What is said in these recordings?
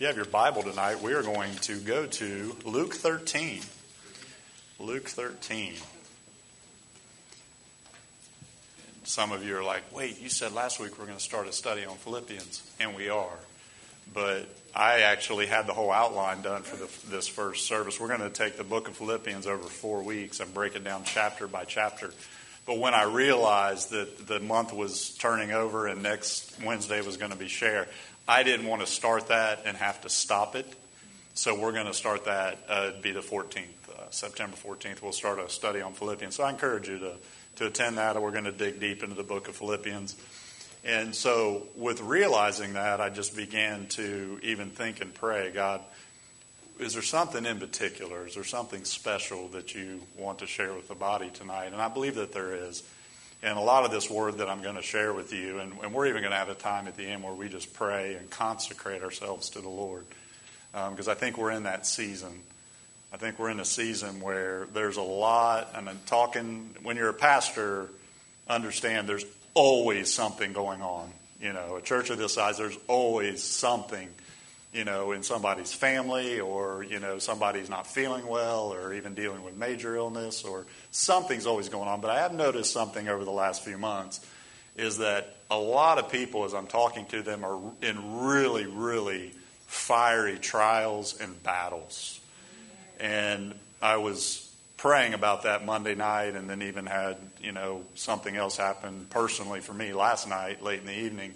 If you have your Bible tonight, we are going to go to Luke 13. Luke 13. Some of you are like, wait, you said last week we are going to start a study on Philippians, and we are. But I actually had the whole outline done for the, this first service. We're going to take the book of Philippians over four weeks and break it down chapter by chapter. But when I realized that the month was turning over and next Wednesday was going to be share, I didn't want to start that and have to stop it. So we're going to start that, uh, be the 14th, uh, September 14th. We'll start a study on Philippians. So I encourage you to, to attend that. We're going to dig deep into the book of Philippians. And so, with realizing that, I just began to even think and pray God, is there something in particular? Is there something special that you want to share with the body tonight? And I believe that there is. And a lot of this word that I'm going to share with you, and, and we're even going to have a time at the end where we just pray and consecrate ourselves to the Lord. Because um, I think we're in that season. I think we're in a season where there's a lot, and I'm talking, when you're a pastor, understand there's always something going on. You know, a church of this size, there's always something, you know, in somebody's family or, you know, somebody's not feeling well or even dealing with major illness or something's always going on. But I have noticed something over the last few months is that a lot of people, as I'm talking to them, are in really, really fiery trials and battles. And I was praying about that Monday night and then even had, you know, something else happen personally for me last night, late in the evening,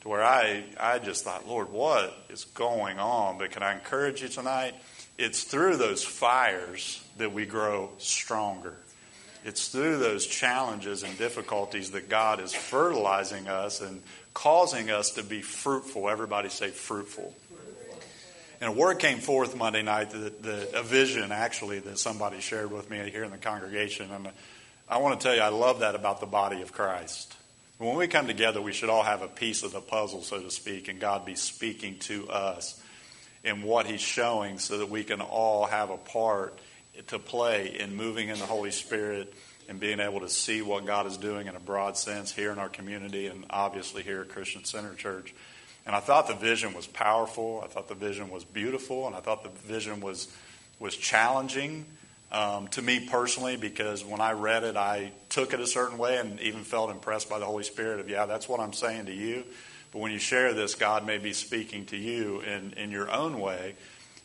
to where I, I just thought, Lord, what is going on? But can I encourage you tonight? It's through those fires that we grow stronger. It's through those challenges and difficulties that God is fertilizing us and causing us to be fruitful. Everybody say fruitful. And a word came forth Monday night, that, that, a vision actually that somebody shared with me here in the congregation. And I want to tell you, I love that about the body of Christ. When we come together, we should all have a piece of the puzzle, so to speak, and God be speaking to us in what He's showing so that we can all have a part to play in moving in the Holy Spirit and being able to see what God is doing in a broad sense here in our community and obviously here at Christian Center Church. And I thought the vision was powerful. I thought the vision was beautiful, and I thought the vision was was challenging um, to me personally because when I read it, I took it a certain way and even felt impressed by the Holy Spirit of yeah, that's what I'm saying to you. But when you share this, God may be speaking to you in in your own way.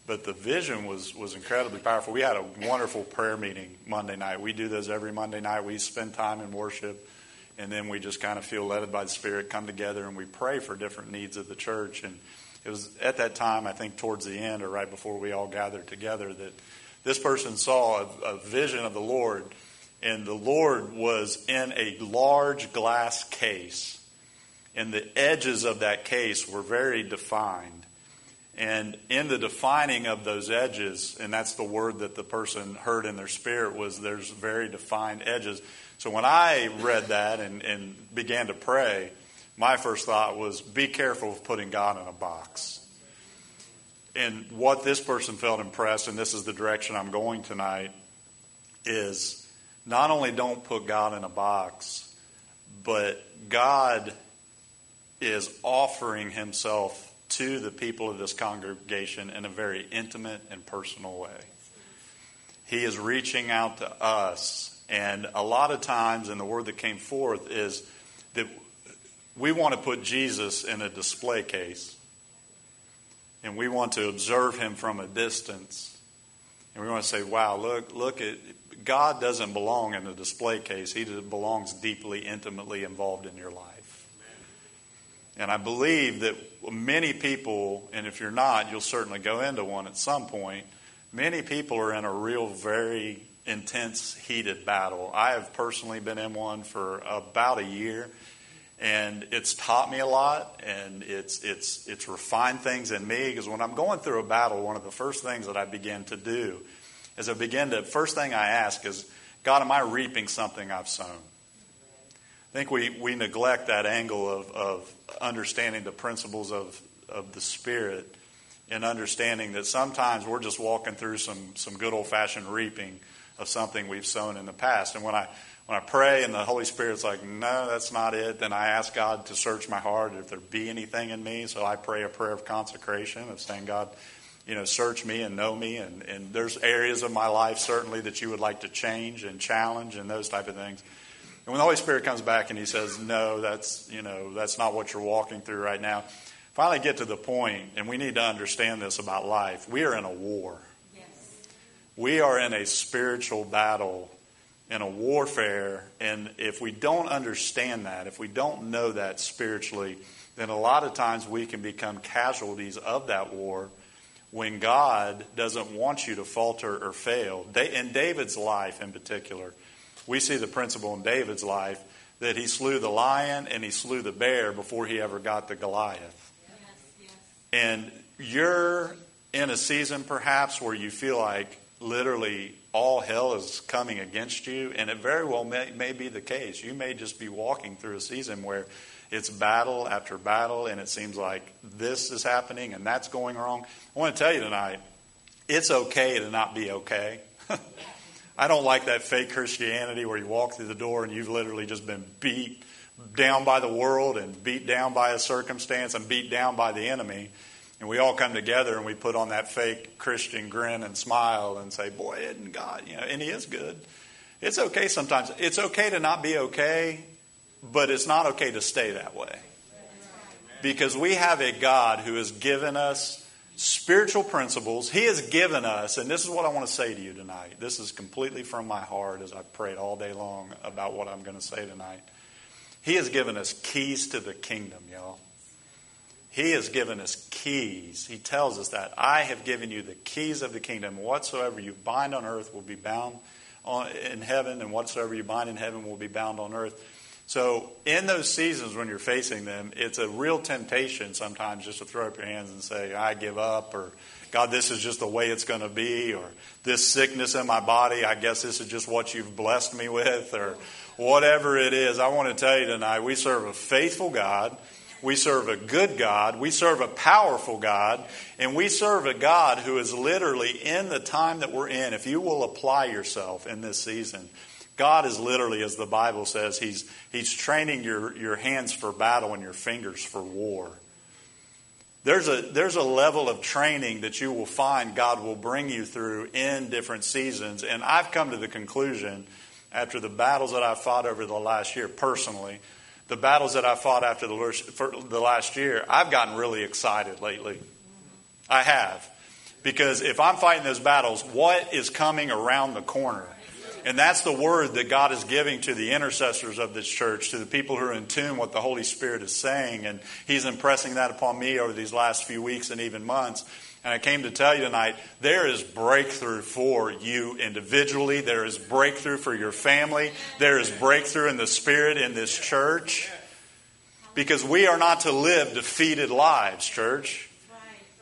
But the vision was was incredibly powerful. We had a wonderful prayer meeting Monday night. We do those every Monday night. We spend time in worship and then we just kind of feel led by the Spirit, come together, and we pray for different needs of the church. And it was at that time, I think, towards the end or right before we all gathered together, that this person saw a, a vision of the Lord, and the Lord was in a large glass case, and the edges of that case were very defined. And in the defining of those edges, and that's the word that the person heard in their spirit was there's very defined edges so when I read that and, and began to pray, my first thought was be careful of putting God in a box. And what this person felt impressed, and this is the direction I'm going tonight, is not only don't put God in a box, but God is offering himself to the people of this congregation in a very intimate and personal way. He is reaching out to us and a lot of times, and the word that came forth is that we want to put Jesus in a display case. And we want to observe him from a distance. And we want to say, wow, look, look at God doesn't belong in a display case. He belongs deeply, intimately involved in your life. And I believe that many people, and if you're not, you'll certainly go into one at some point. Many people are in a real, very intense, heated battle. I have personally been in one for about a year, and it's taught me a lot, and it's it's it's refined things in me. Because when I'm going through a battle, one of the first things that I begin to do is I begin to first thing I ask is, God, am I reaping something I've sown? I think we, we neglect that angle of, of understanding the principles of, of the Spirit and understanding that sometimes we're just walking through some, some good old fashioned reaping of something we've sown in the past. And when I when I pray and the Holy Spirit's like, no, that's not it, then I ask God to search my heart if there be anything in me. So I pray a prayer of consecration of saying, God, you know, search me and know me. And, and there's areas of my life certainly that you would like to change and challenge and those type of things. And when the Holy Spirit comes back and he says, no, that's, you know, that's not what you're walking through right now. Finally get to the point, and we need to understand this about life. We are in a war. We are in a spiritual battle in a warfare. And if we don't understand that, if we don't know that spiritually, then a lot of times we can become casualties of that war when God doesn't want you to falter or fail. In David's life, in particular, we see the principle in David's life that he slew the lion and he slew the bear before he ever got the Goliath. Yes, yes. And you're in a season perhaps where you feel like literally all hell is coming against you, and it very well may, may be the case. You may just be walking through a season where it's battle after battle, and it seems like this is happening and that's going wrong. I want to tell you tonight it's okay to not be okay. I don't like that fake Christianity where you walk through the door and you've literally just been beat down by the world and beat down by a circumstance and beat down by the enemy. And we all come together and we put on that fake Christian grin and smile and say, Boy, isn't God, you know, and He is good. It's okay sometimes. It's okay to not be okay, but it's not okay to stay that way. Because we have a God who has given us spiritual principles. He has given us, and this is what I want to say to you tonight. This is completely from my heart as I've prayed all day long about what I'm going to say tonight. He has given us keys to the kingdom, y'all. He has given us keys. He tells us that. I have given you the keys of the kingdom. Whatsoever you bind on earth will be bound in heaven, and whatsoever you bind in heaven will be bound on earth. So, in those seasons when you're facing them, it's a real temptation sometimes just to throw up your hands and say, I give up, or God, this is just the way it's going to be, or this sickness in my body, I guess this is just what you've blessed me with, or whatever it is. I want to tell you tonight, we serve a faithful God we serve a good God. We serve a powerful God. And we serve a God who is literally in the time that we're in. If you will apply yourself in this season, God is literally, as the Bible says, He's, he's training your, your hands for battle and your fingers for war. There's a, there's a level of training that you will find God will bring you through in different seasons. And I've come to the conclusion, after the battles that I've fought over the last year personally, the battles that I fought after the, the last year, I've gotten really excited lately. I have. Because if I'm fighting those battles, what is coming around the corner? And that's the word that God is giving to the intercessors of this church, to the people who are in tune what the Holy Spirit is saying. And He's impressing that upon me over these last few weeks and even months. And I came to tell you tonight there is breakthrough for you individually. There is breakthrough for your family. There is breakthrough in the Spirit in this church. Because we are not to live defeated lives, church.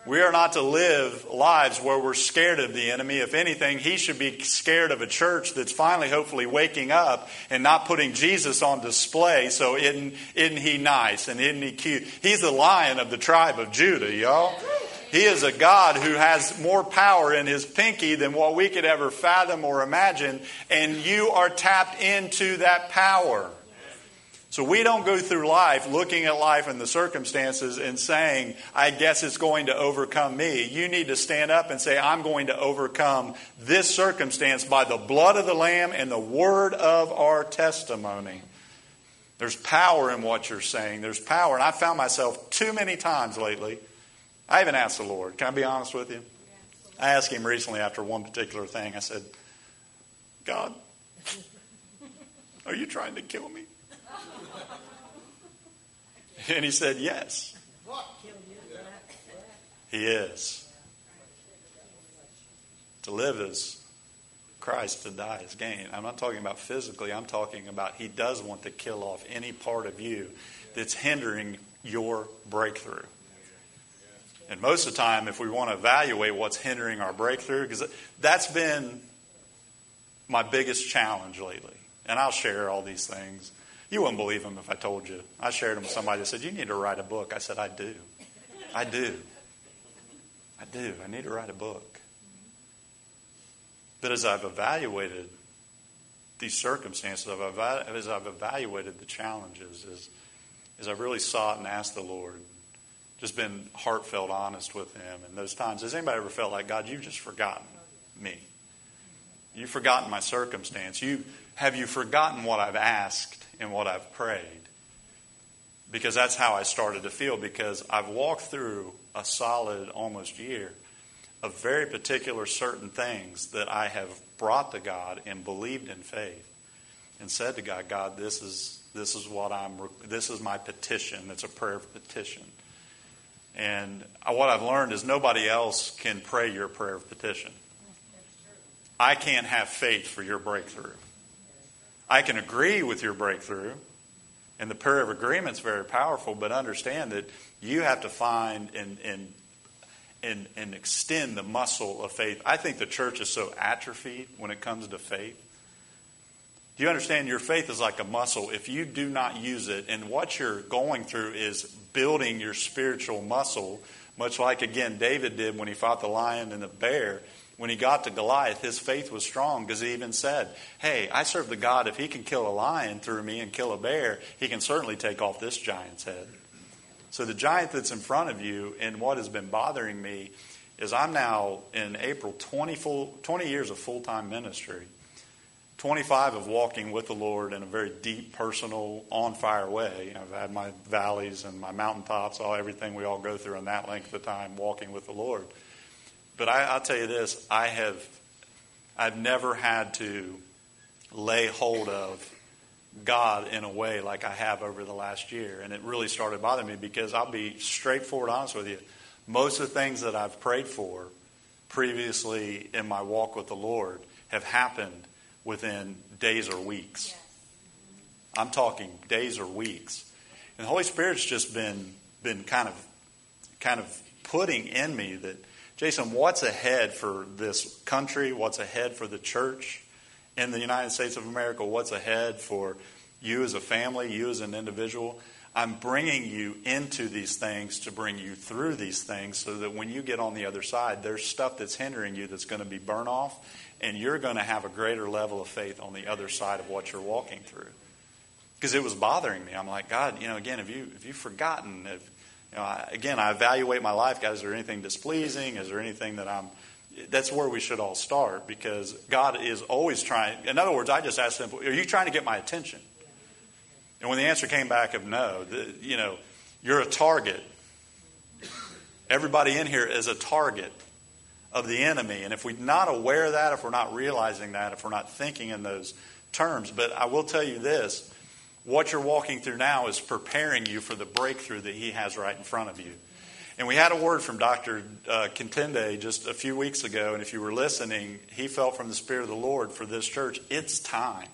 We are not to live lives where we're scared of the enemy. If anything, he should be scared of a church that's finally, hopefully, waking up and not putting Jesus on display. So, isn't, isn't he nice and isn't he cute? He's the lion of the tribe of Judah, y'all. He is a God who has more power in his pinky than what we could ever fathom or imagine, and you are tapped into that power. So we don't go through life looking at life and the circumstances and saying, I guess it's going to overcome me. You need to stand up and say, I'm going to overcome this circumstance by the blood of the Lamb and the word of our testimony. There's power in what you're saying. There's power. And I found myself too many times lately I even asked the Lord. Can I be honest with you? I asked him recently after one particular thing. I said, God, are you trying to kill me? And he said, Yes. He is. To live is Christ, to die is gain. I'm not talking about physically, I'm talking about he does want to kill off any part of you that's hindering your breakthrough. And most of the time, if we want to evaluate what's hindering our breakthrough, because that's been my biggest challenge lately. And I'll share all these things. You wouldn't believe them if I told you. I shared them with somebody that said, You need to write a book. I said, I do. I do. I do. I need to write a book. But as I've evaluated these circumstances, as I've evaluated the challenges, as, as I've really sought and asked the Lord, just been heartfelt honest with Him. And those times, has anybody ever felt like, God, you've just forgotten me? You've forgotten my circumstance. You, have you forgotten what I've asked and what I've prayed? Because that's how I started to feel, because I've walked through a solid almost year of very particular certain things that I have brought to God and believed in faith and said to God, God, this is this is what I'm this is my petition. It's a prayer of petition. And what I've learned is nobody else can pray your prayer of petition. I can't have faith for your breakthrough. I can agree with your breakthrough, and the prayer of agreement is very powerful, but understand that you have to find and, and, and, and extend the muscle of faith. I think the church is so atrophied when it comes to faith. Do you understand your faith is like a muscle? If you do not use it, and what you're going through is building your spiritual muscle, much like, again, David did when he fought the lion and the bear. When he got to Goliath, his faith was strong because he even said, Hey, I serve the God, if he can kill a lion through me and kill a bear, he can certainly take off this giant's head. So the giant that's in front of you, and what has been bothering me, is I'm now in April 20, full, 20 years of full time ministry. 25 of walking with the Lord in a very deep, personal, on fire way. I've had my valleys and my mountaintops, all everything we all go through in that length of time walking with the Lord. But I, will tell you this: I have, I've never had to lay hold of God in a way like I have over the last year, and it really started bothering me because I'll be straightforward, honest with you. Most of the things that I've prayed for previously in my walk with the Lord have happened within days or weeks. I'm talking days or weeks. And the Holy Spirit's just been been kind of kind of putting in me that Jason, what's ahead for this country? What's ahead for the church in the United States of America? What's ahead for you as a family, you as an individual? I'm bringing you into these things to bring you through these things so that when you get on the other side, there's stuff that's hindering you that's going to be burn off and you're going to have a greater level of faith on the other side of what you're walking through. Because it was bothering me. I'm like, God, you know, again, have you have you forgotten? If, you know, I, again, I evaluate my life. God, is there anything displeasing? Is there anything that I'm? That's where we should all start because God is always trying. In other words, I just asked simple: Are you trying to get my attention? And when the answer came back of no, the, you know, you're a target. Everybody in here is a target of the enemy. And if we're not aware of that, if we're not realizing that, if we're not thinking in those terms, but I will tell you this what you're walking through now is preparing you for the breakthrough that he has right in front of you. And we had a word from Dr. Uh, Contende just a few weeks ago, and if you were listening, he felt from the Spirit of the Lord for this church. It's time.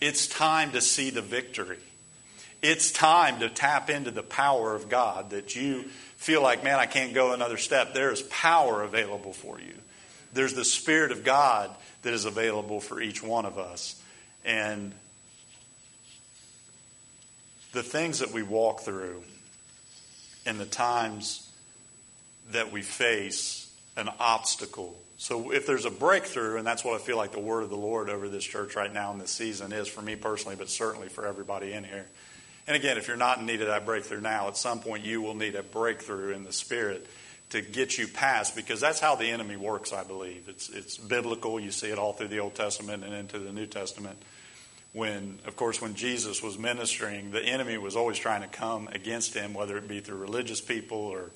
It's time to see the victory. It's time to tap into the power of God that you feel like, man, I can't go another step, there is power available for you. There's the Spirit of God that is available for each one of us. And the things that we walk through and the times that we face an obstacle. So if there's a breakthrough, and that's what I feel like the word of the Lord over this church right now in this season is for me personally, but certainly for everybody in here and again, if you're not in need of that breakthrough now, at some point you will need a breakthrough in the Spirit to get you past, because that's how the enemy works, I believe. It's, it's biblical. You see it all through the Old Testament and into the New Testament. When, of course, when Jesus was ministering, the enemy was always trying to come against him, whether it be through religious people or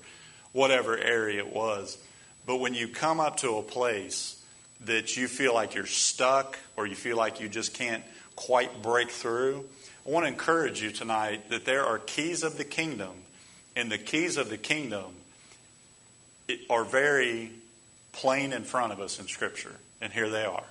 whatever area it was. But when you come up to a place that you feel like you're stuck or you feel like you just can't quite break through, I want to encourage you tonight that there are keys of the kingdom, and the keys of the kingdom are very plain in front of us in Scripture, and here they are.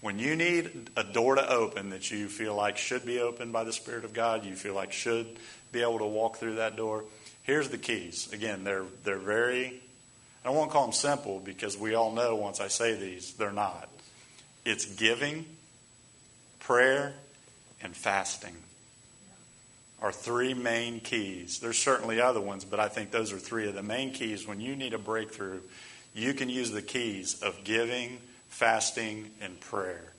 When you need a door to open that you feel like should be opened by the Spirit of God, you feel like should be able to walk through that door, here's the keys. Again, they're, they're very, I won't call them simple because we all know once I say these, they're not. It's giving, prayer, and fasting are three main keys. There's certainly other ones, but I think those are three of the main keys. When you need a breakthrough, you can use the keys of giving, fasting, and prayer.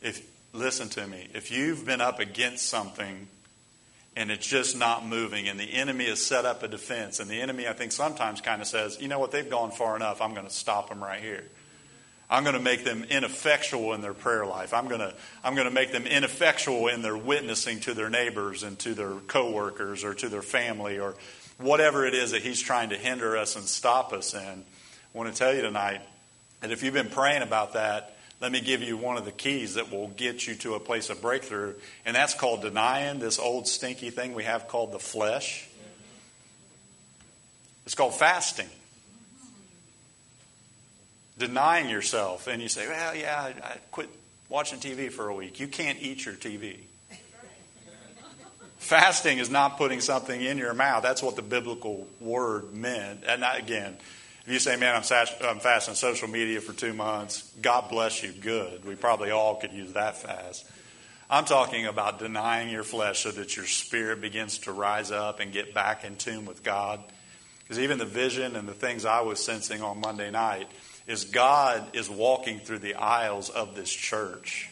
If listen to me, if you've been up against something and it's just not moving, and the enemy has set up a defense, and the enemy, I think, sometimes kind of says, you know what, they've gone far enough, I'm going to stop them right here. I'm going to make them ineffectual in their prayer life. I'm going to, I'm going to make them ineffectual in their witnessing to their neighbors and to their coworkers or to their family or whatever it is that he's trying to hinder us and stop us in. I want to tell you tonight that if you've been praying about that, let me give you one of the keys that will get you to a place of breakthrough, and that's called denying this old stinky thing we have called the flesh. It's called fasting denying yourself, and you say, Well, yeah, I, I quit watching TV for a week. You can't eat your TV. Fasting is not putting something in your mouth. That's what the biblical word meant. And not, again, if you say, man, I'm, I'm fasting social media for two months, God bless you, good. We probably all could use that fast. I'm talking about denying your flesh so that your spirit begins to rise up and get back in tune with God. Because even the vision and the things I was sensing on Monday night, is God is walking through the aisles of this church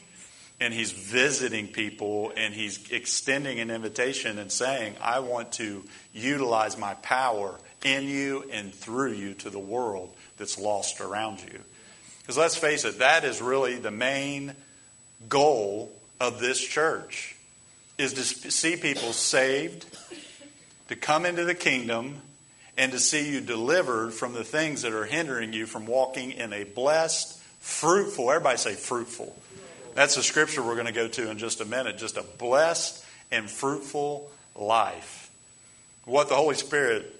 and he's visiting people and he's extending an invitation and saying, I want to utilize my power in you and through you to the world that's lost around you. Because let's face it, that is really the main goal of this church is to see people saved, to come into the kingdom, and to see you delivered from the things that are hindering you from walking in a blessed, fruitful, everybody say fruitful. That's the scripture we're going to go to in just a minute. Just a blessed and fruitful life. What the Holy Spirit,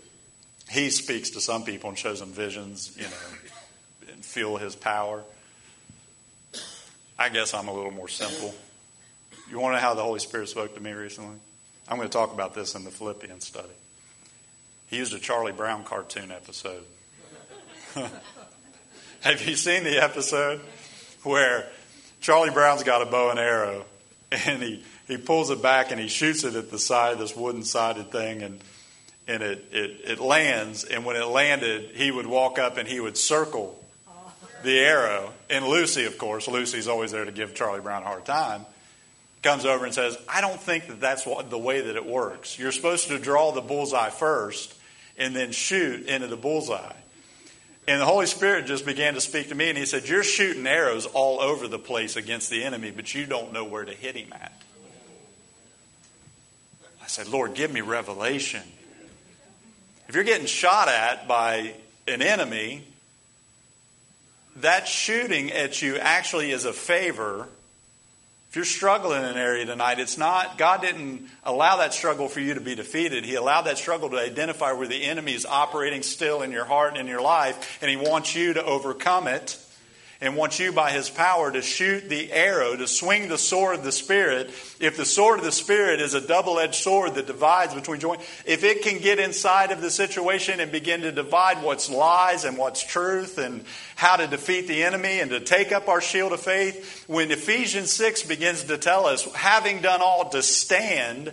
He speaks to some people and shows them visions, you know, and feel His power. I guess I'm a little more simple. You want to know how the Holy Spirit spoke to me recently? I'm going to talk about this in the Philippians study. He used a Charlie Brown cartoon episode. Have you seen the episode where Charlie Brown's got a bow and arrow and he, he pulls it back and he shoots it at the side of this wooden sided thing and and it, it, it lands and when it landed he would walk up and he would circle the arrow and Lucy of course Lucy's always there to give Charlie Brown a hard time comes over and says, I don't think that that's what, the way that it works. You're supposed to draw the bullseye first and then shoot into the bullseye. And the Holy Spirit just began to speak to me, and He said, You're shooting arrows all over the place against the enemy, but you don't know where to hit him at. I said, Lord, give me revelation. If you're getting shot at by an enemy, that shooting at you actually is a favor if you're struggling in an area tonight, it's not, God didn't allow that struggle for you to be defeated. He allowed that struggle to identify where the enemy is operating still in your heart and in your life, and He wants you to overcome it and wants you by his power to shoot the arrow, to swing the sword of the Spirit. If the sword of the Spirit is a double edged sword that divides between joint, if it can get inside of the situation and begin to divide what's lies and what's truth and how to defeat the enemy and to take up our shield of faith, when Ephesians 6 begins to tell us, having done all to stand,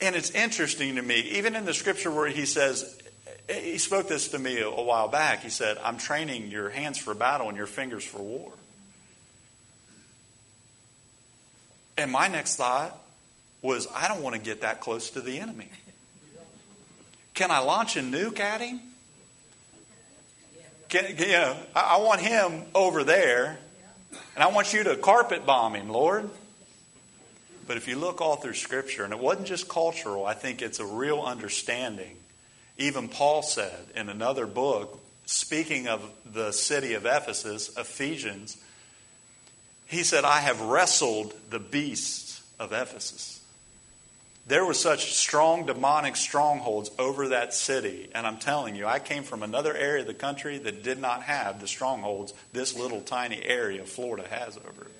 and it's interesting to me, even in the scripture where he says, he spoke this to me a, while back. He said, I'm training your hands for battle and your fingers for war. And my next thought was, I don't want to get that close to the enemy. Can I launch a nuke at him? Can, you know, I, I want him over there, and I want you to carpet bomb him, Lord. But if you look all through Scripture, and it wasn't just cultural, I think it's a real understanding even Paul said in another book, speaking of the city of Ephesus, Ephesians, he said, I have wrestled the beasts of Ephesus. There were such strong demonic strongholds over that city. And I'm telling you, I came from another area of the country that did not have the strongholds this little tiny area Florida has over it.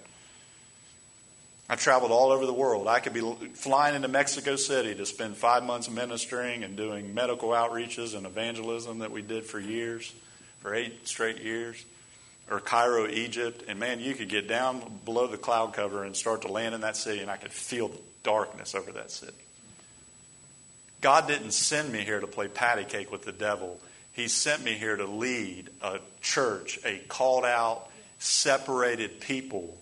I traveled all over the world. I could be flying into Mexico City to spend five months ministering and doing medical outreaches and evangelism that we did for years, for eight straight years. Or Cairo, Egypt. And man, you could get down below the cloud cover and start to land in that city, and I could feel the darkness over that city. God didn't send me here to play patty cake with the devil. He sent me here to lead a church, a called out, separated people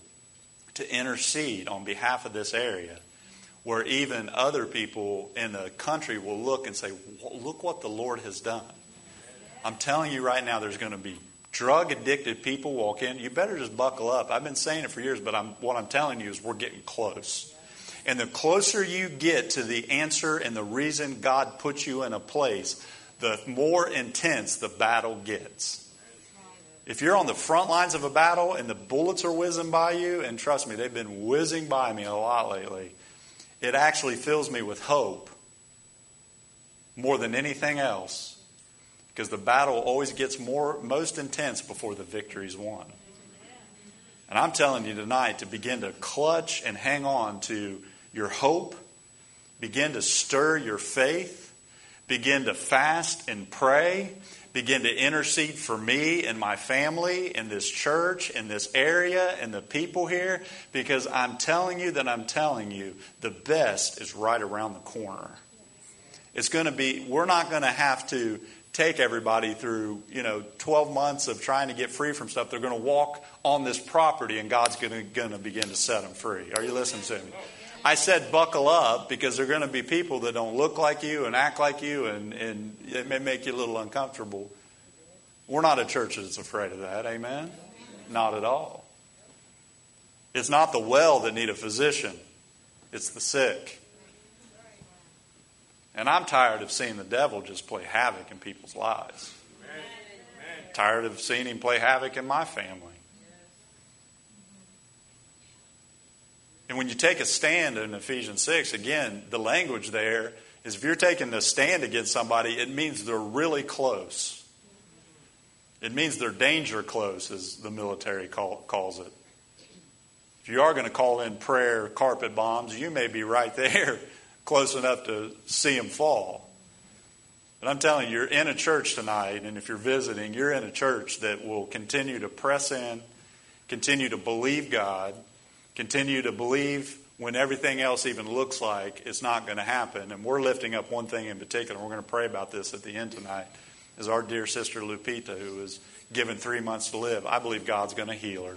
to intercede on behalf of this area where even other people in the country will look and say, Look what the Lord has done. I'm telling you right now, there's going to be drug addicted people walk in. You better just buckle up. I've been saying it for years, but I'm, what I'm telling you is we're getting close. And the closer you get to the answer and the reason God puts you in a place, the more intense the battle gets. If you're on the front lines of a battle and the bullets are whizzing by you, and trust me, they've been whizzing by me a lot lately, it actually fills me with hope more than anything else because the battle always gets more most intense before the victory is won. And I'm telling you tonight to begin to clutch and hang on to your hope, begin to stir your faith, begin to fast and pray, begin to intercede for me and my family in this church, in this area, and the people here, because I'm telling you that I'm telling you the best is right around the corner. It's going to be, we're not going to have to take everybody through, you know, 12 months of trying to get free from stuff. They're going to walk on this property and God's going to, going to begin to set them free. Are you listening to me? I said buckle up because there are going to be people that don't look like you and act like you, and, and it may make you a little uncomfortable. We're not a church that's afraid of that. Amen? Not at all. It's not the well that need a physician, it's the sick. And I'm tired of seeing the devil just play havoc in people's lives. Tired of seeing him play havoc in my family. And when you take a stand in Ephesians 6, again, the language there is if you're taking a stand against somebody, it means they're really close. It means they're danger close, as the military call, calls it. If you are going to call in prayer carpet bombs, you may be right there, close enough to see them fall. But I'm telling you, you're in a church tonight, and if you're visiting, you're in a church that will continue to press in, continue to believe God, continue to believe when everything else even looks like it's not going to happen. And we're lifting up one thing in particular. We're going to pray about this at the end tonight. Is our dear sister Lupita, who was given three months to live. I believe God's going to heal her.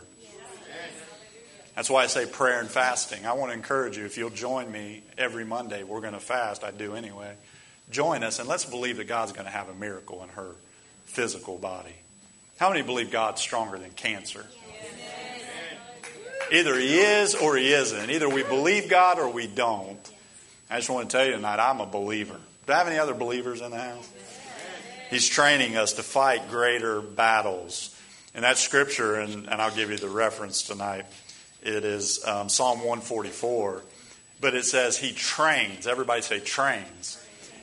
That's why I say prayer and fasting. I want to encourage you, if you'll join me every Monday, we're going to fast. I do anyway. Join us and let's believe that God's going to have a miracle in her physical body. How many believe God's stronger than cancer? Either he is or he isn't. Either we believe God or we don't. I just want to tell you tonight, I'm a believer. Do I have any other believers in the house? He's training us to fight greater battles. And that's scripture, and, and I'll give you the reference tonight. It is um, Psalm 144. But it says he trains. Everybody say trains.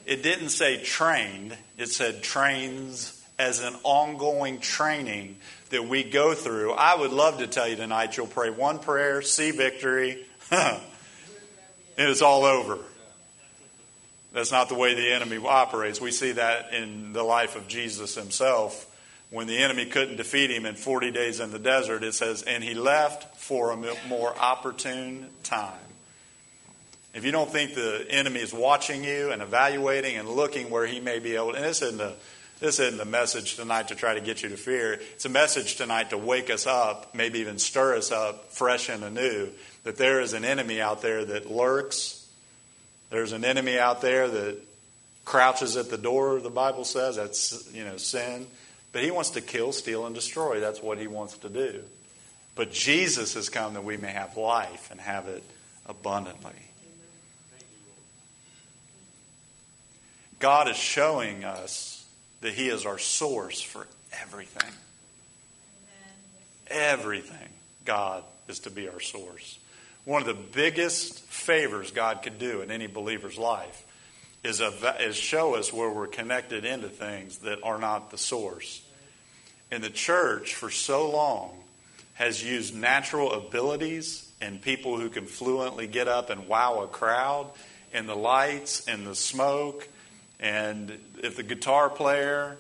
It didn't say trained, it said trains as an ongoing training that we go through. I would love to tell you tonight you'll pray one prayer, see victory, and it's all over. That's not the way the enemy operates. We see that in the life of Jesus himself. When the enemy couldn't defeat him in 40 days in the desert, it says, and he left for a more opportune time. If you don't think the enemy is watching you and evaluating and looking where he may be able, and this isn't the this isn't a message tonight to try to get you to fear. It's a message tonight to wake us up, maybe even stir us up fresh and anew, that there is an enemy out there that lurks. There's an enemy out there that crouches at the door, the Bible says. That's, you know, sin. But he wants to kill, steal, and destroy. That's what he wants to do. But Jesus has come that we may have life and have it abundantly. God is showing us that He is our source for everything. Everything. God is to be our source. One of the biggest favors God could do in any believer's life is, a, is show us where we're connected into things that are not the source. And the church, for so long, has used natural abilities and people who can fluently get up and wow a crowd and the lights and the smoke and if the guitar player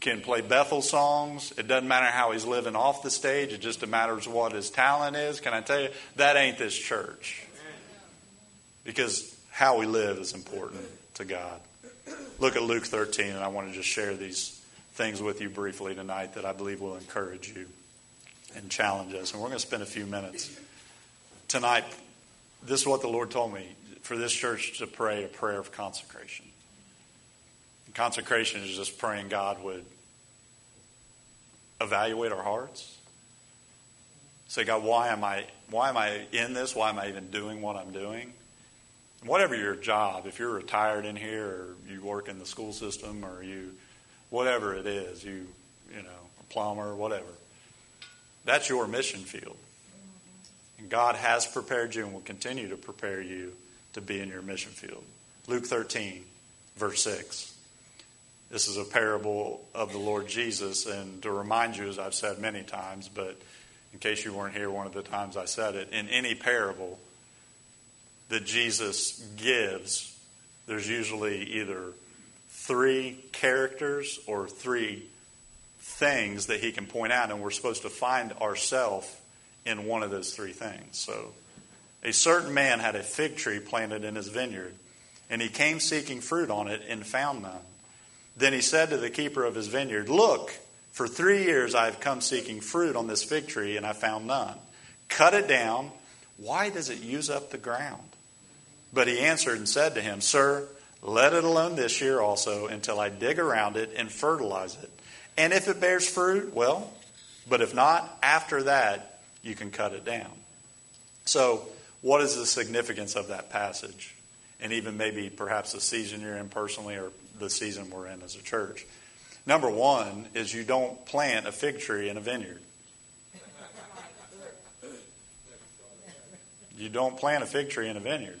can play Bethel songs, it doesn't matter how he's living off the stage, it just matters what his talent is. Can I tell you, that ain't this church. Because how we live is important to God. Look at Luke 13, and I want to just share these things with you briefly tonight that I believe will encourage you and challenge us. And we're going to spend a few minutes tonight. This is what the Lord told me for this church to pray a prayer of consecration. And consecration is just praying God would evaluate our hearts. Say, God, why am I why am I in this? Why am I even doing what I'm doing? Whatever your job, if you're retired in here or you work in the school system or you whatever it is, you you know, a plumber, whatever. That's your mission field. And God has prepared you and will continue to prepare you to be in your mission field. Luke 13, verse 6. This is a parable of the Lord Jesus, and to remind you, as I've said many times, but in case you weren't here one of the times I said it, in any parable that Jesus gives, there's usually either three characters or three things that he can point out, and we're supposed to find ourselves in one of those three things. So, a certain man had a fig tree planted in his vineyard, and he came seeking fruit on it and found none. Then he said to the keeper of his vineyard, Look, for three years I have come seeking fruit on this fig tree, and I found none. Cut it down. Why does it use up the ground? But he answered and said to him, Sir, let it alone this year also until I dig around it and fertilize it. And if it bears fruit, well, but if not, after that, you can cut it down. So, what is the significance of that passage? And even maybe perhaps the season you're in personally or the season we're in as a church. Number one is you don't plant a fig tree in a vineyard. You don't plant a fig tree in a vineyard.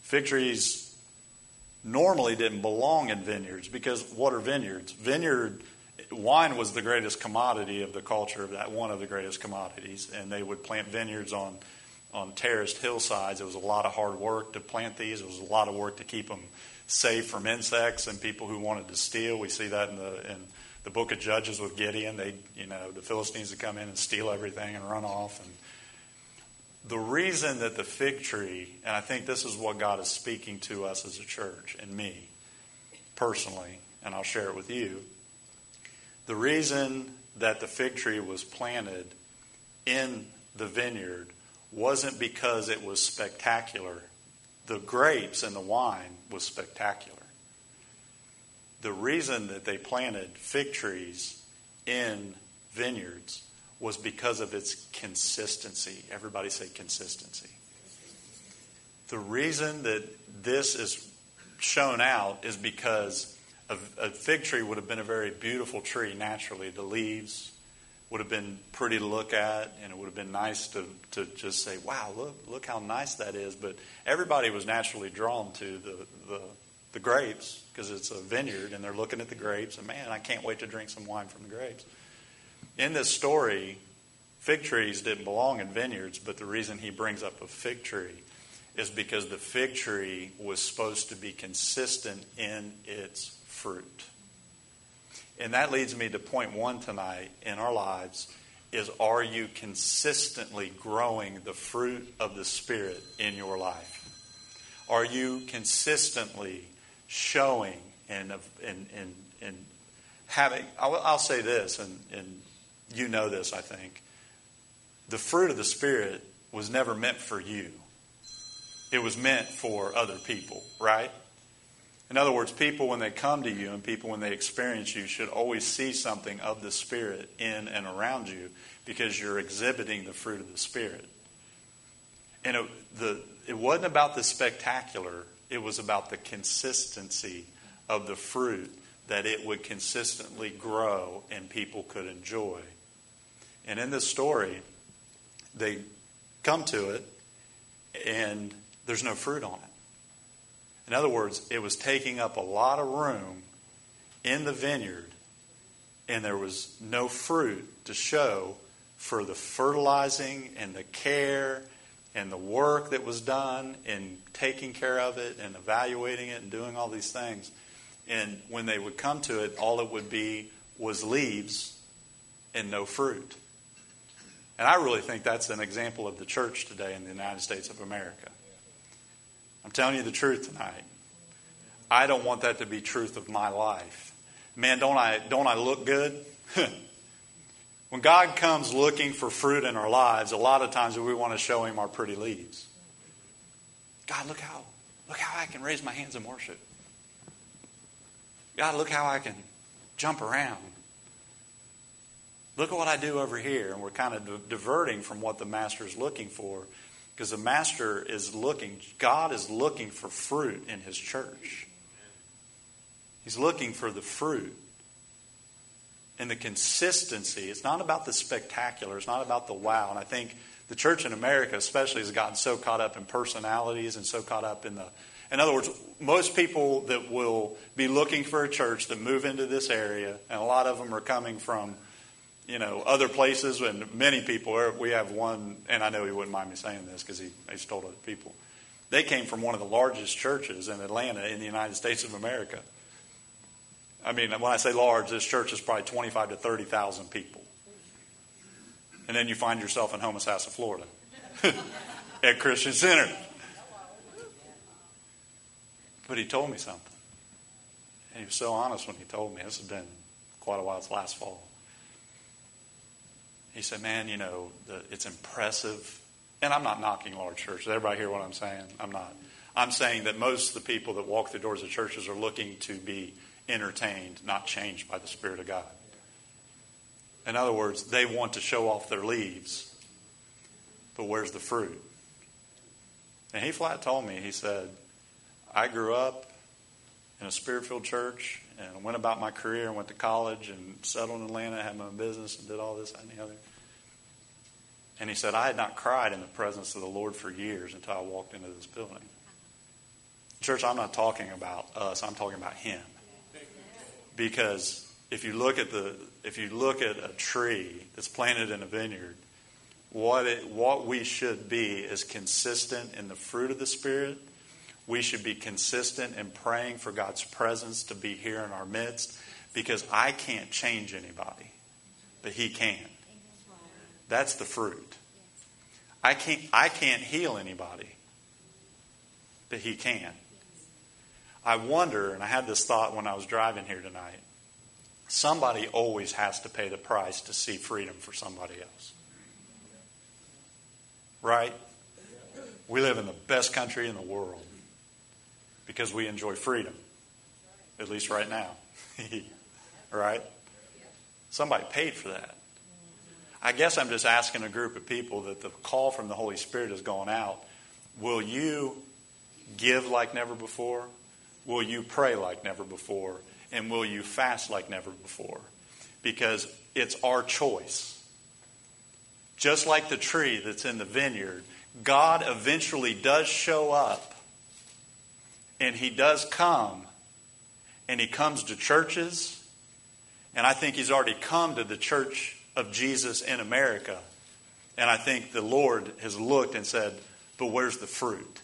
Fig trees normally didn't belong in vineyards because what are vineyards? Vineyard wine was the greatest commodity of the culture of that one of the greatest commodities, and they would plant vineyards on on terraced hillsides. It was a lot of hard work to plant these. It was a lot of work to keep them safe from insects and people who wanted to steal. We see that in the in the book of Judges with Gideon. They, you know, the Philistines would come in and steal everything and run off. And the reason that the fig tree, and I think this is what God is speaking to us as a church and me personally, and I'll share it with you. The reason that the fig tree was planted in the vineyard wasn't because it was spectacular. The grapes and the wine was spectacular. The reason that they planted fig trees in vineyards was because of its consistency. Everybody say consistency. The reason that this is shown out is because a, a, fig tree would have been a very beautiful tree naturally. The leaves would have been pretty to look at, and it would have been nice to, to just say, wow, look, look how nice that is. But everybody was naturally drawn to the, the, the grapes because it's a vineyard, and they're looking at the grapes, and man, I can't wait to drink some wine from the grapes. In this story, fig trees didn't belong in vineyards, but the reason he brings up a fig tree is because the fig tree was supposed to be consistent in its fruit. And that leads me to point one tonight in our lives is are you consistently growing the fruit of the Spirit in your life? Are you consistently showing and, and, and, and having, I'll, I'll say this, and, and you know this, I think. The fruit of the Spirit was never meant for you, it was meant for other people, right? In other words, people, when they come to you and people, when they experience you, should always see something of the Spirit in and around you because you're exhibiting the fruit of the Spirit. And it, the, it wasn't about the spectacular, it was about the consistency of the fruit that it would consistently grow and people could enjoy. And in this story, they come to it and there's no fruit on it. In other words, it was taking up a lot of room in the vineyard, and there was no fruit to show for the fertilizing and the care and the work that was done in taking care of it and evaluating it and doing all these things. And when they would come to it, all it would be was leaves and no fruit. And I really think that's an example of the church today in the United States of America. I'm telling you the truth tonight. I don't want that to be truth of my life. man, don't I, don't I look good? when God comes looking for fruit in our lives, a lot of times we want to show him our pretty leaves. God, look how, look how I can raise my hands in worship. God, look how I can jump around. Look at what I do over here. And we're kind of diverting from what the master is looking for because the master is looking, God is looking for fruit in his church. He's looking for the fruit and the consistency. It's not about the spectacular, it's not about the wow. And I think the church in America, especially, has gotten so caught up in personalities and so caught up in the. In other words, most people that will be looking for a church that move into this area, and a lot of them are coming from, you know, other places, and many people. We have one, and I know he wouldn't mind me saying this because he, he's told other people. They came from one of the largest churches in Atlanta in the United States of America. I mean, when I say large, this church is probably 25 to 30,000 people. And then you find yourself in Homosassa, Florida, at Christian Center. But he told me something. And he was so honest when he told me. This has been quite a while. It's last fall. He said, Man, you know, the, it's impressive. And I'm not knocking large churches. Everybody hear what I'm saying? I'm not. I'm saying that most of the people that walk the doors of churches are looking to be entertained, not changed by the Spirit of God. In other words, they want to show off their leaves, but where's the fruit? And he flat told me, he said, I grew up in a spirit filled church and went about my career and went to college and settled in Atlanta, had my own business, and did all this and the other. And he said, I had not cried in the presence of the Lord for years until I walked into this building. Church, I'm not talking about us, I'm talking about him. Because if you look at the if you look at a tree that's planted in a vineyard, what it, what we should be is consistent in the fruit of the spirit. We should be consistent in praying for God's presence to be here in our midst because I can't change anybody, but he can. That's the fruit. I can't I can't heal anybody, but he can. I wonder, and I had this thought when I was driving here tonight somebody always has to pay the price to see freedom for somebody else. Right? We live in the best country in the world because we enjoy freedom, at least right now. right? Somebody paid for that. I guess I'm just asking a group of people that the call from the Holy Spirit is going out. Will you give like never before? Will you pray like never before? And will you fast like never before? Because it's our choice. Just like the tree that's in the vineyard, God eventually does show up and He does come and He comes to churches. And I think He's already come to the church of Jesus in America. And I think the Lord has looked and said, But where's the fruit?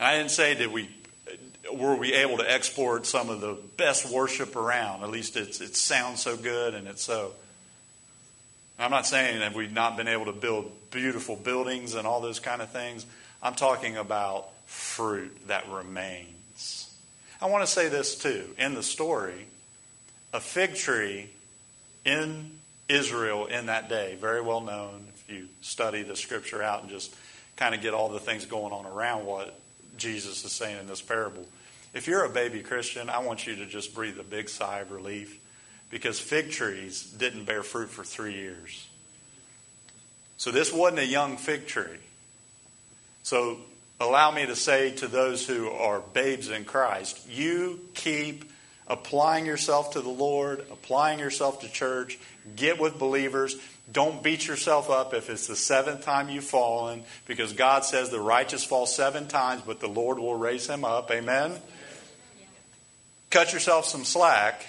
I didn't say that we were we able to export some of the best worship around. At least it's, it sounds so good and it's so. I'm not saying that we've not been able to build beautiful buildings and all those kind of things. I'm talking about fruit that remains. I want to say this too. In the story, a fig tree in Israel in that day, very well known if you study the scripture out and just kind of get all the things going on around what Jesus is saying in this parable. If you're a baby Christian, I want you to just breathe a big sigh of relief because fig trees didn't bear fruit for three years. So this wasn't a young fig tree. So allow me to say to those who are babes in Christ, you keep applying yourself to the Lord, applying yourself to church, get with believers. Don't beat yourself up if it's the seventh time you've fallen, because God says the righteous fall seven times, but the Lord will raise him up. Amen? cut yourself some slack.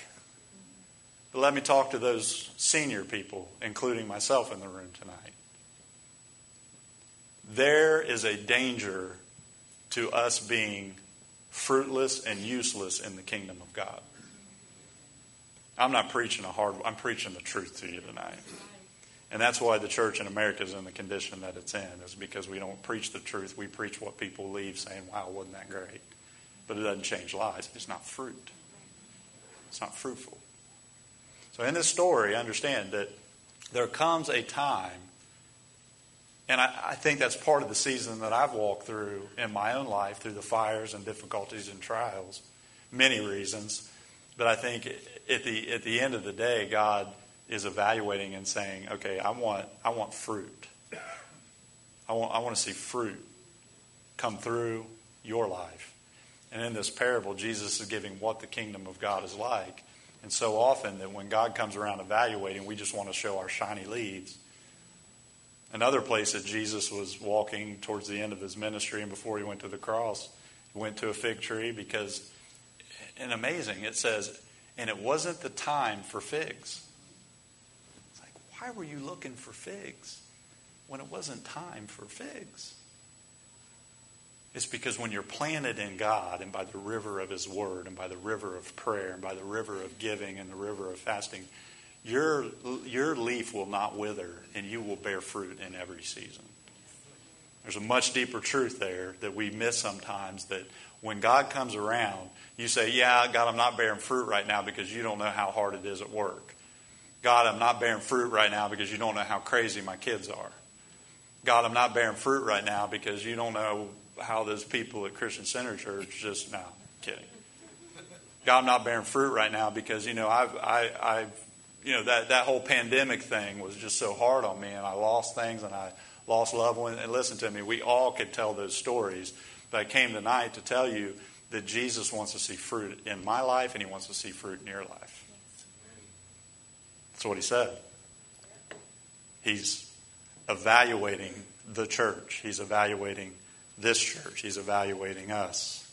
But let me talk to those senior people, including myself in the room tonight. There is a danger to us being fruitless and useless in the kingdom of God. I'm not preaching a hard I'm preaching the truth to you tonight. And that's why the church in America is in the condition that it's in, is because we don't preach the truth. We preach what people leave saying, wow, wasn't that great? but it doesn't change lives. It's not fruit. It's not fruitful. So in this story, understand that there comes a time, and I, I, think that's part of the season that I've walked through in my own life through the fires and difficulties and trials, many reasons. But I think at the at the end of the day, God is evaluating and saying, "Okay, I want I want fruit. I want I want to see fruit come through your life." And in this parable, Jesus is giving what the kingdom of God is like. And so often that when God comes around evaluating, we just want to show our shiny leads. Another place that Jesus was walking towards the end of his ministry and before he went to the cross, he went to a fig tree because, and amazing, it says, and it wasn't the time for figs. It's like, why were you looking for figs when it wasn't time for figs? It's because when you're planted in God and by the river of His Word and by the river of prayer and by the river of giving and the river of fasting, your, your leaf will not wither and you will bear fruit in every season. There's a much deeper truth there that we miss sometimes that when God comes around, you say, Yeah, God, I'm not bearing fruit right now because you don't know how hard it is at work. God, I'm not bearing fruit right now because you don't know how crazy my kids are. God, I'm not bearing fruit right now because you don't know how those people at Christian Center Church just now kidding. God, I'm not bearing fruit right now because you know I've I, I've you know that that whole pandemic thing was just so hard on me, and I lost things, and I lost loved ones. And listen to me, we all could tell those stories. But I came tonight to tell you that Jesus wants to see fruit in my life, and He wants to see fruit in your life. That's what He said. He's evaluating the church. He's evaluating this church. He's evaluating us.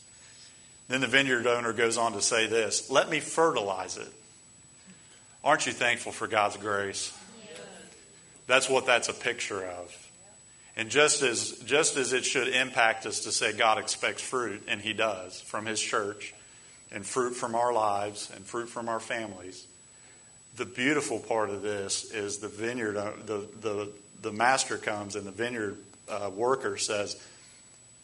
Then the vineyard owner goes on to say this Let me fertilize it. Aren't you thankful for God's grace? That's what that's a picture of. And just as, just as it should impact us to say God expects fruit, and He does, from His church, and fruit from our lives, and fruit from our families, the beautiful part of this is the vineyard, the, the, the master comes and the vineyard uh, worker says,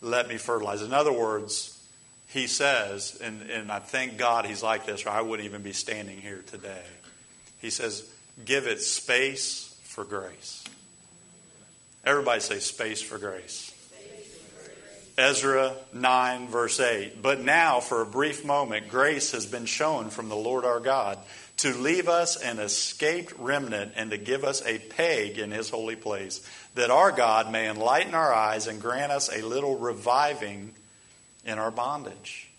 let me fertilize. In other words, he says, and, and I thank God he's like this, or I wouldn't even be standing here today. He says, give it space for grace. Everybody say space for grace. Ezra 9, verse 8. But now, for a brief moment, grace has been shown from the Lord our God to leave us an escaped remnant and to give us a peg in his holy place, that our God may enlighten our eyes and grant us a little reviving in our bondage.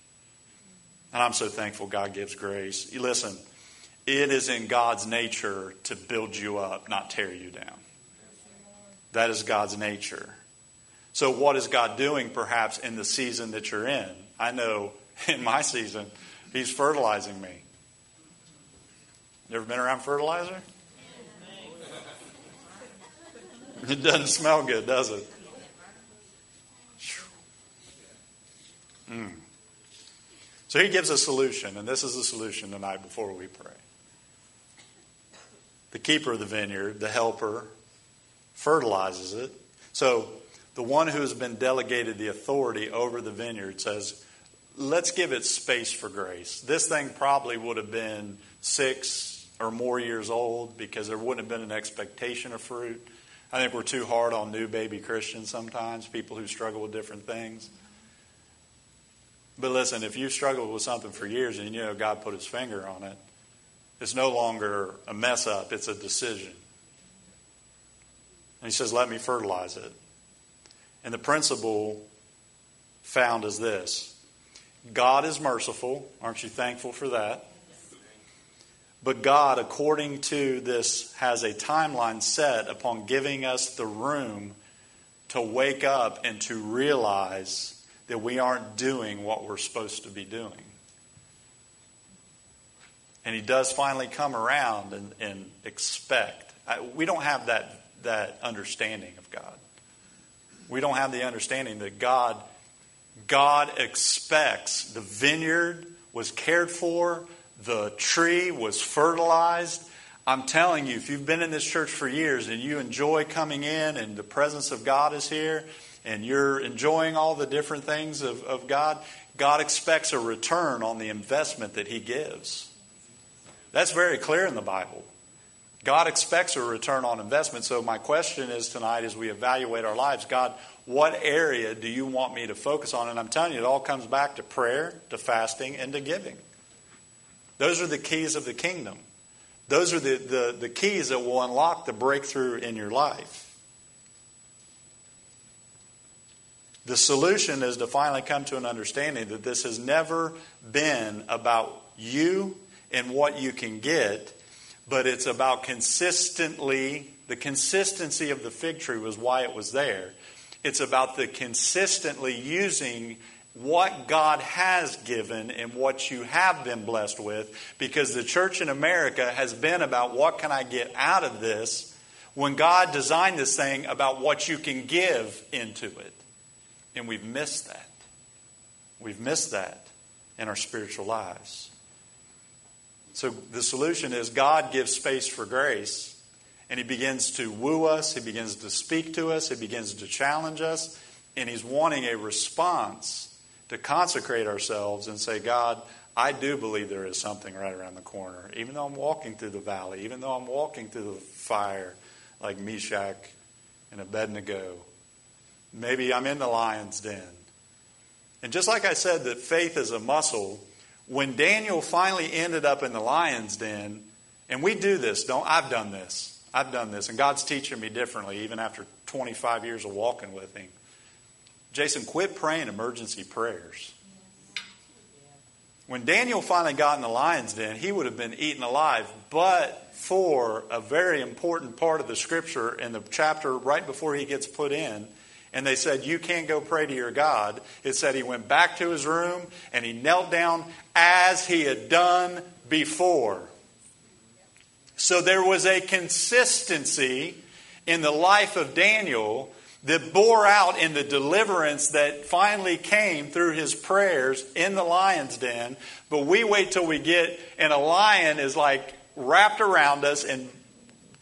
And I'm so thankful God gives grace. Listen, it is in God's nature to build you up, not tear you down. That is God's nature. So, what is God doing perhaps in the season that you're in? I know in my season, He's fertilizing me. You ever been around fertilizer? It doesn't smell good, does it? Mm. So he gives a solution, and this is the solution tonight before we pray. The keeper of the vineyard, the helper, fertilizes it. So the one who has been delegated the authority over the vineyard says, let's give it space for grace. This thing probably would have been six, or more years old because there wouldn't have been an expectation of fruit. I think we're too hard on new baby Christians sometimes, people who struggle with different things. But listen, if you've struggled with something for years and you know God put his finger on it, it's no longer a mess up, it's a decision. And he says, Let me fertilize it. And the principle found is this God is merciful. Aren't you thankful for that? But God, according to this, has a timeline set upon giving us the room to wake up and to realize that we aren't doing what we're supposed to be doing. And He does finally come around and, and expect. We don't have that, that understanding of God. We don't have the understanding that God, God expects the vineyard was cared for, the tree was fertilized. I'm telling you, if you've been in this church for years and you enjoy coming in and the presence of God is here and you're enjoying all the different things of, of God, God expects a return on the investment that He gives. That's very clear in the Bible. God expects a return on investment. So, my question is tonight as we evaluate our lives God, what area do you want me to focus on? And I'm telling you, it all comes back to prayer, to fasting, and to giving. Those are the keys of the kingdom. Those are the, the, the keys that will unlock the breakthrough in your life. The solution is to finally come to an understanding that this has never been about you and what you can get, but it's about consistently, the consistency of the fig tree was why it was there. It's about the consistently using what God has given and what you have been blessed with because the church in America has been about what can I get out of this when God designed this thing about what you can give into it. And we've missed that. We've missed that in our spiritual lives. So the solution is God gives space for grace, and He begins to woo us, He begins to speak to us, He begins to challenge us, and He's wanting a response to consecrate ourselves and say, God, I do believe there is something right around the corner. Even though I'm walking through the valley, even though I'm walking through the fire like Meshach and Abednego, Maybe I'm in the lion's den. And just like I said that faith is a muscle, when Daniel finally ended up in the lion's den, and we do this, don't I've done this. I've done this, and God's teaching me differently even after 25 years of walking with him. Jason, quit praying emergency prayers. When Daniel finally got in the lion's den, he would have been eaten alive, but for a very important part of the scripture in the chapter right before he gets put in, and they said, You can't go pray to your God. It said he went back to his room and he knelt down as he had done before. So there was a consistency in the life of Daniel that bore out in the deliverance that finally came through his prayers in the lion's den. But we wait till we get, and a lion is like wrapped around us and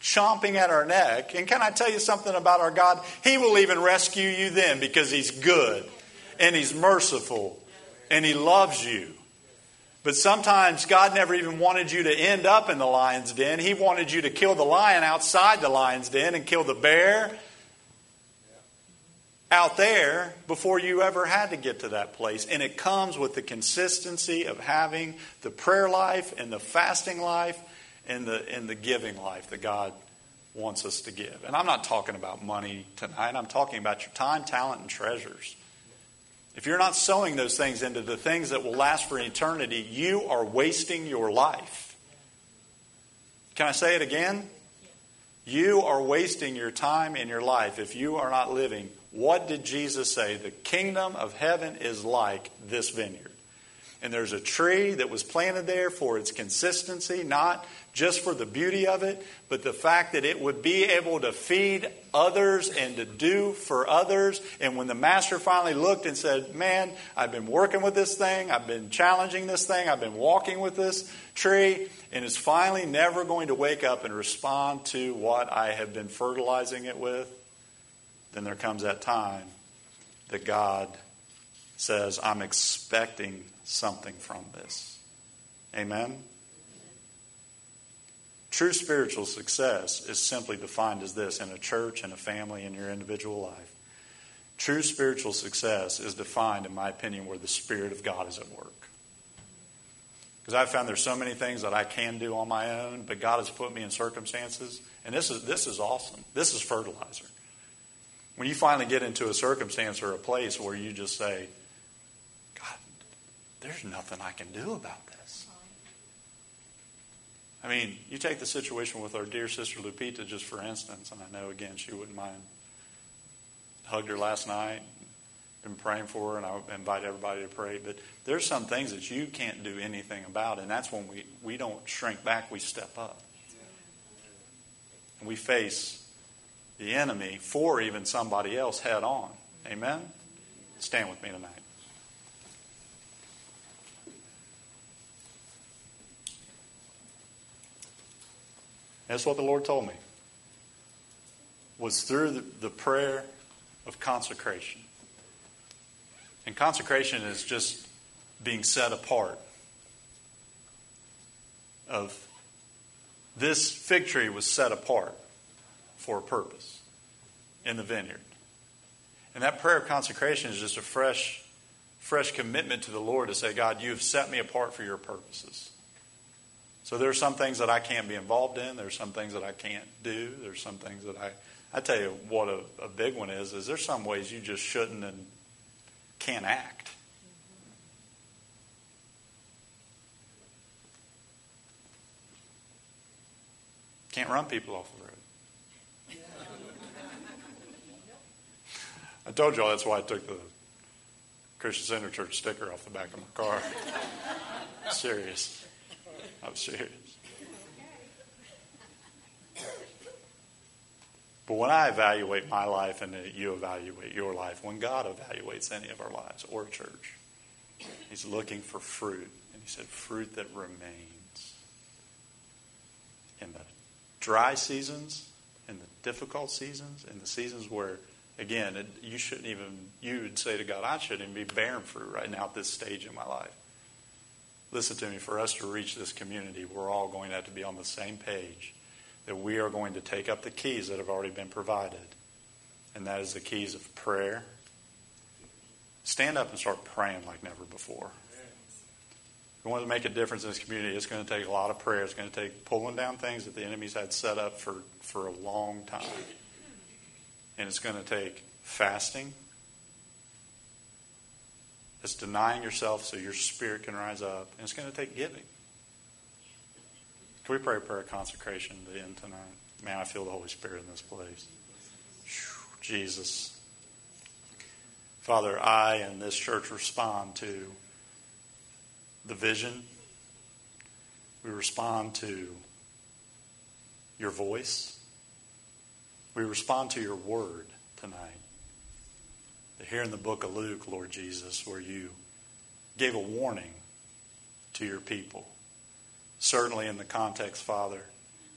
chomping at our neck. And can I tell you something about our God? He will even rescue you then because He's good and He's merciful and He loves you. But sometimes God never even wanted you to end up in the lion's den. He wanted you to kill the lion outside the lion's den and kill the bear out there before you ever had to get to that place. And it comes with the consistency of having the prayer life and the fasting life in the, in the giving life that God wants us to give. And I'm not talking about money tonight, I'm talking about your time, talent, and treasures. If you're not sowing those things into the things that will last for eternity, you are wasting your life. Can I say it again? You are wasting your time and your life if you are not living. What did Jesus say? The kingdom of heaven is like this vineyard. And there's a tree that was planted there for its consistency, not just for the beauty of it, but the fact that it would be able to feed others and to do for others. And when the master finally looked and said, Man, I've been working with this thing, I've been challenging this thing, I've been walking with this tree, and it's finally never going to wake up and respond to what I have been fertilizing it with, then there comes that time that God says, I'm expecting something from this. Amen? True spiritual success is simply defined as this in a church, in a family, in your individual life. True spiritual success is defined, in my opinion, where the Spirit of God is at work. Because I've found there's so many things that I can do on my own, but God has put me in circumstances, and this is, this is awesome. This is fertilizer. When you finally get into a circumstance or a place where you just say, there's nothing I can do about this. I mean, you take the situation with our dear sister Lupita, just for instance, and I know, again, she wouldn't mind. Hugged her last night, been praying for her, and I invite everybody to pray. But there's some things that you can't do anything about, and that's when we, we don't shrink back, we step up. And we face the enemy for even somebody else head on. Amen? Stand with me tonight. That's what the Lord told me. Was through the, the prayer of consecration. And consecration is just being set apart. Of this fig tree was set apart for a purpose in the vineyard. And that prayer of consecration is just a fresh, fresh commitment to the Lord to say, God, you have set me apart for your purposes. So there are some things that I can't be involved in. There's some things that I can't do. There's some things that I. I tell you what a, a big one is. Is there's some ways you just shouldn't and can't act. Can't run people off the road. I told y'all that's why I took the Christian Center Church sticker off the back of my car. serious. I'm serious. But when I evaluate my life and you evaluate your life, when God evaluates any of our lives or church, He's looking for fruit. And He said, fruit that remains. In the dry seasons, in the difficult seasons, in the seasons where, again, it, you shouldn't even, you would say to God, I shouldn't even be bearing fruit right now at this stage in my life. Listen to me, for us to reach this community, we're all going to have to be on the same page that we are going to take up the keys that have already been provided. And that is the keys of prayer. Stand up and start praying like never before. If we want to make a difference in this community, it's going to take a lot of prayer. It's going to take pulling down things that the enemies had set up for, for a long time. And it's going to take fasting. It's denying yourself so your spirit can rise up. And it's going to take giving. Can we pray a prayer of consecration to end tonight? Man, I feel the Holy Spirit in this place. Jesus. Father, I and this church respond to the vision. We respond to your voice. We respond to your word tonight. Here in the book of Luke, Lord Jesus, where you gave a warning to your people certainly in the context, Father,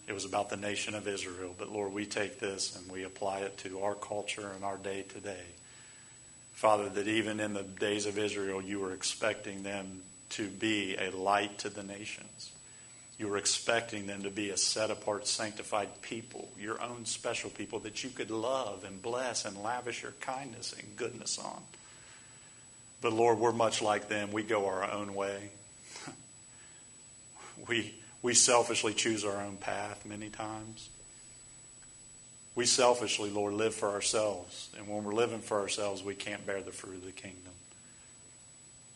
it was about the nation of Israel. But Lord, we take this and we apply it to our culture and our day today. Father, that even in the days of Israel, you were expecting them to be a light to the nations. You were expecting them to be a set apart, sanctified people, your own special people that you could love and bless and lavish your kindness and goodness on. But Lord, we're much like them. We go our own way we, we selfishly choose our own path many times. We selfishly, Lord, live for ourselves. And when we're living for ourselves, we can't bear the fruit of the kingdom.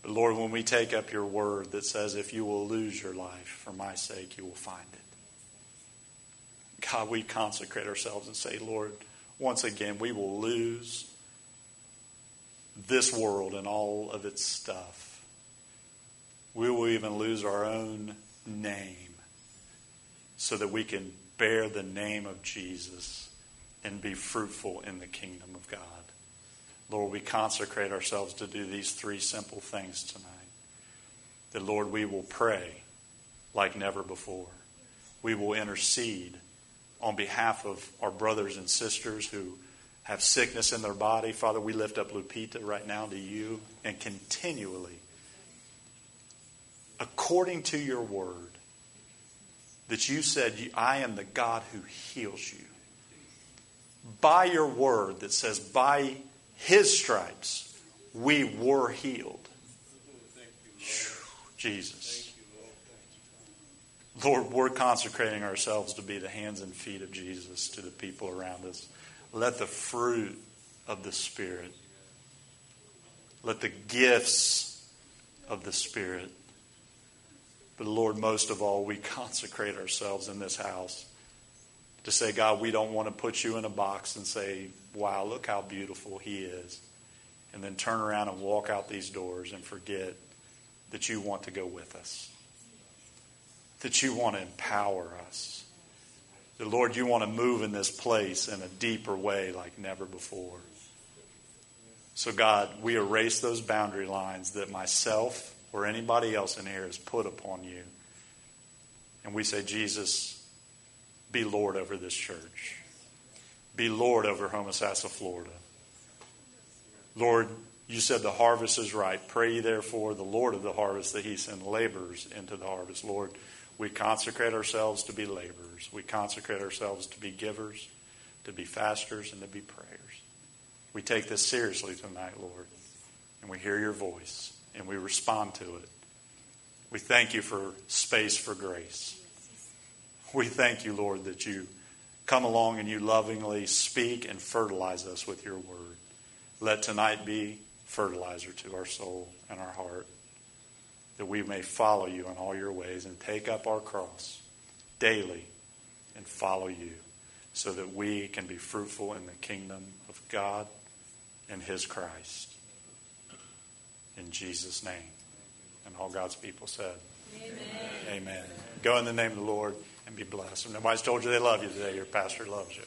But Lord, when we take up your word that says, if you will lose your life for my sake, you will find it. God, we consecrate ourselves and say, Lord, once again, we will lose this world and all of its stuff. We will even lose our own name so that we can bear the name of Jesus and be fruitful in the kingdom of God. Lord, we consecrate ourselves to do these three simple things tonight. That, Lord, we will pray like never before. We will intercede on behalf of our brothers and sisters who have sickness in their body. Father, we lift up Lupita right now to you and continually according to your word, that you said, I am the God who heals you. By your word that says, by his stripes, we were healed. Jesus. Lord, we're consecrating ourselves to be the hands and feet of Jesus to the people around us. Let the fruit of the Spirit, let the gifts of the Spirit but Lord, most of all, we consecrate ourselves in this house to say, God, we don't want to put you in a box and say, wow, look how beautiful he is. And then turn around and walk out these doors and forget that you want to go with us, that you want to empower us. That, Lord, you want to move in this place in a deeper way like never before. So, God, we erase those boundary lines that myself or anybody else in here has put upon you. And we say, Jesus, be Lord over this church. Be Lord over Homosassa, Florida. Lord, You said the harvest is ripe. Pray therefore the Lord of the harvest that he send laborers into the harvest. Lord, we consecrate ourselves to be laborers. We consecrate ourselves to be givers, to be fasters, and to be prayers. We take this seriously tonight, Lord, and we hear your voice and we respond to it. We thank you for space for grace. We thank you, Lord, that you come along and you lovingly speak and fertilize us with your word. Let tonight be fertilizer to our soul and our heart, that we may follow you in all your ways and take up our cross daily and follow you, so that we can be fruitful in the kingdom of God and his Christ. In Jesus' name. And all God's people said, Amen. Amen. Go in the name of the Lord and be blessed. If nobody's told you they love you today, your pastor loves you.